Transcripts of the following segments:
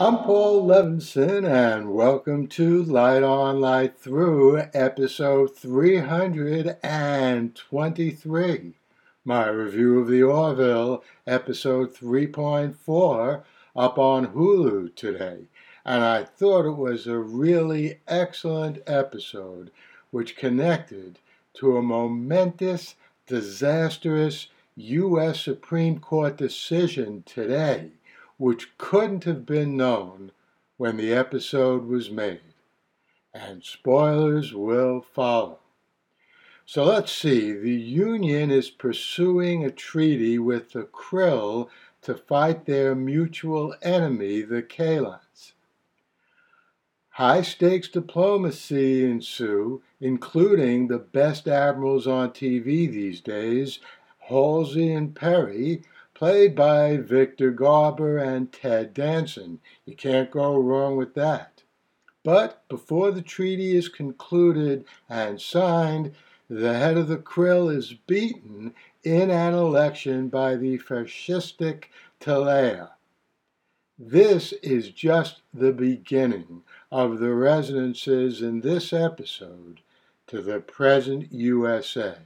I'm Paul Levinson, and welcome to Light On, Light Through, episode 323. My review of The Orville, episode 3.4, up on Hulu today. And I thought it was a really excellent episode which connected to a momentous, disastrous U.S. Supreme Court decision today which couldn't have been known when the episode was made. And spoilers will follow. So let's see. The Union is pursuing a treaty with the Krill to fight their mutual enemy, the Kaylons. High stakes diplomacy ensue, including the best admirals on TV these days, Halsey and Perry, played by Victor Garber and Ted Danson. You can't go wrong with that. But before the treaty is concluded and signed, the head of the Krill is beaten in an election by the fascistic Teleya. This is just the beginning of the resonances in this episode to the present USA.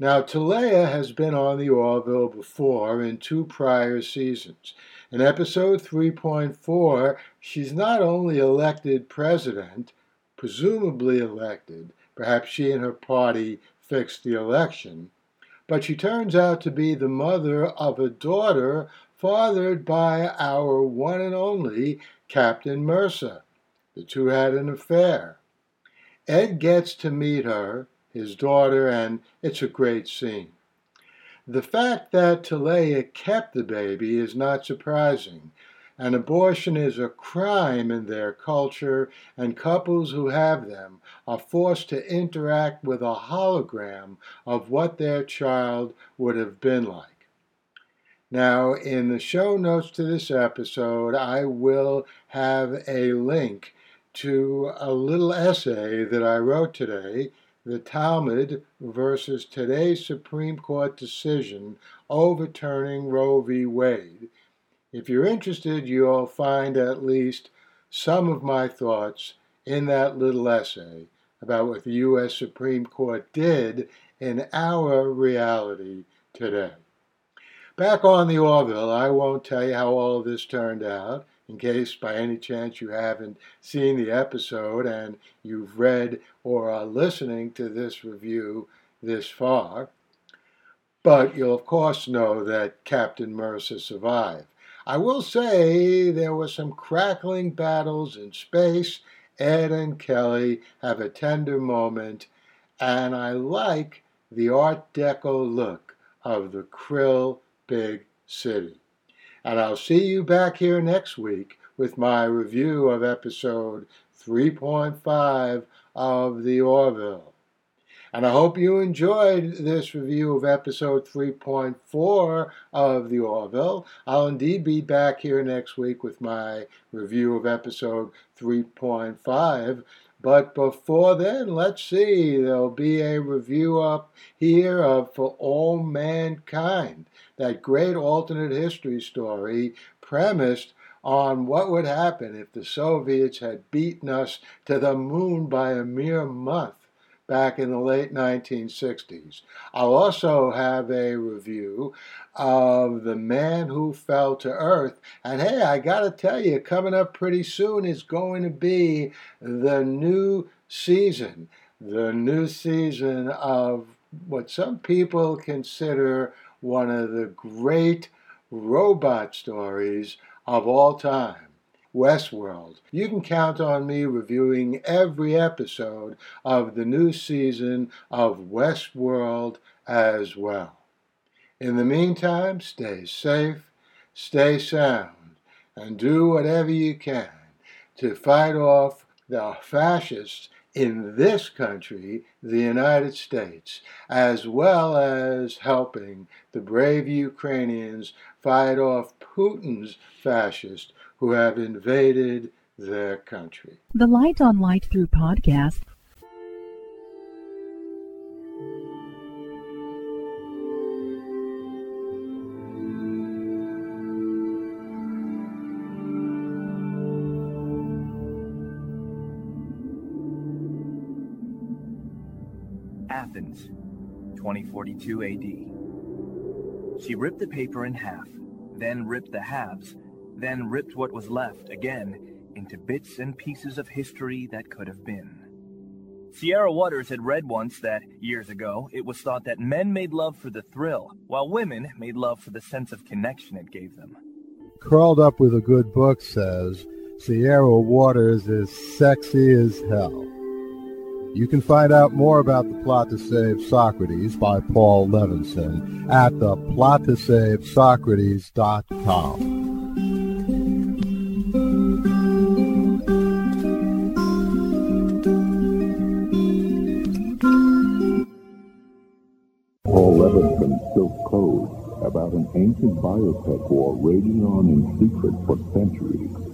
Now, Teleya has been on the Orville before in two prior seasons. In episode 3.4, she's not only elected president, presumably elected, perhaps she and her party fixed the election, but she turns out to be the mother of a daughter fathered by our one and only Captain Mercer. The two had an affair. Ed gets to meet her his daughter, and it's a great scene. The fact that Teleya kept the baby is not surprising. An abortion is a crime in their culture, and couples who have them are forced to interact with a hologram of what their child would have been like. Now, in the show notes to this episode, I will have a link to a little essay that I wrote today the Talmud versus today's Supreme Court decision overturning Roe v. Wade. If you're interested, you'll find at least some of my thoughts in that little essay about what the U.S. Supreme Court did in our reality today. Back on the Orville, I won't tell you how all of this turned out in case by any chance you haven't seen the episode and you've read or are listening to this review this far. But you'll, of course, know that Captain Mercer survived. I will say there were some crackling battles in space. Ed and Kelly have a tender moment, and I like the Art Deco look of the Krill Big City. And I'll see you back here next week with my review of episode 3.5 of The Orville. And I hope you enjoyed this review of episode 3.4 of The Orville. I'll indeed be back here next week with my review of episode 3.5. But before then, let's see, there'll be a review up here of For All Mankind that great alternate history story premised on what would happen if the Soviets had beaten us to the moon by a mere month back in the late 1960s. I'll also have a review of The Man Who Fell to Earth. And hey, I got to tell you, coming up pretty soon is going to be the new season. The new season of what some people consider one of the great robot stories of all time. Westworld. You can count on me reviewing every episode of the new season of Westworld as well. In the meantime, stay safe, stay sound, and do whatever you can to fight off the fascists in this country, the United States, as well as helping the brave Ukrainians fight off Putin's fascists who have invaded their country. The Light on Light Through podcast Athens, 2042 AD. She ripped the paper in half, then ripped the halves then ripped what was left again into bits and pieces of history that could have been. Sierra Waters had read once that, years ago, it was thought that men made love for the thrill, while women made love for the sense of connection it gave them. Curled Up with a Good Book says Sierra Waters is sexy as hell. You can find out more about the plot to save Socrates by Paul Levinson at the about an ancient biotech war raging on in secret for centuries.